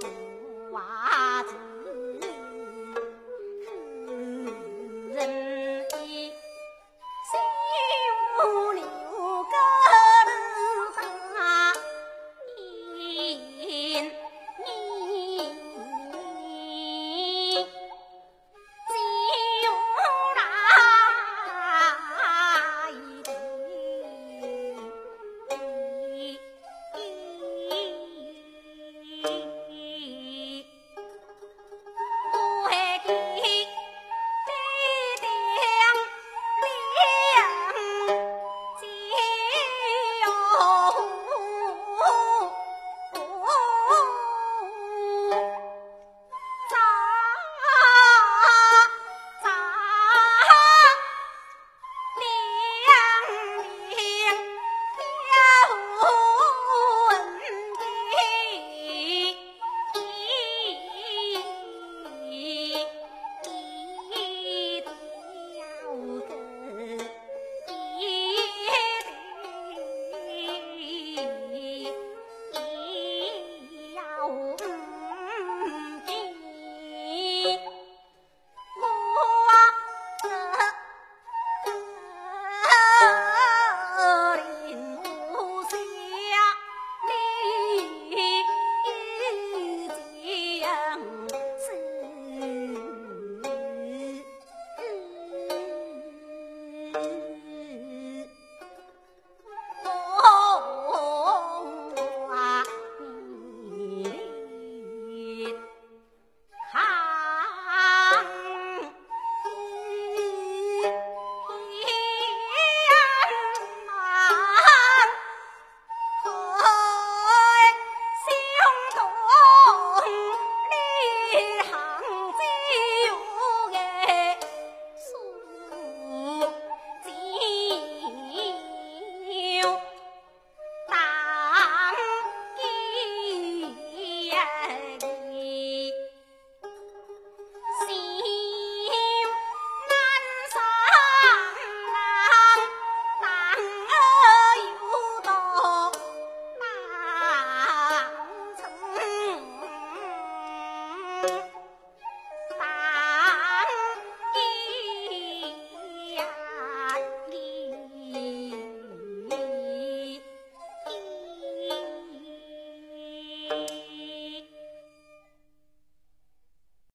福娃子 thank you.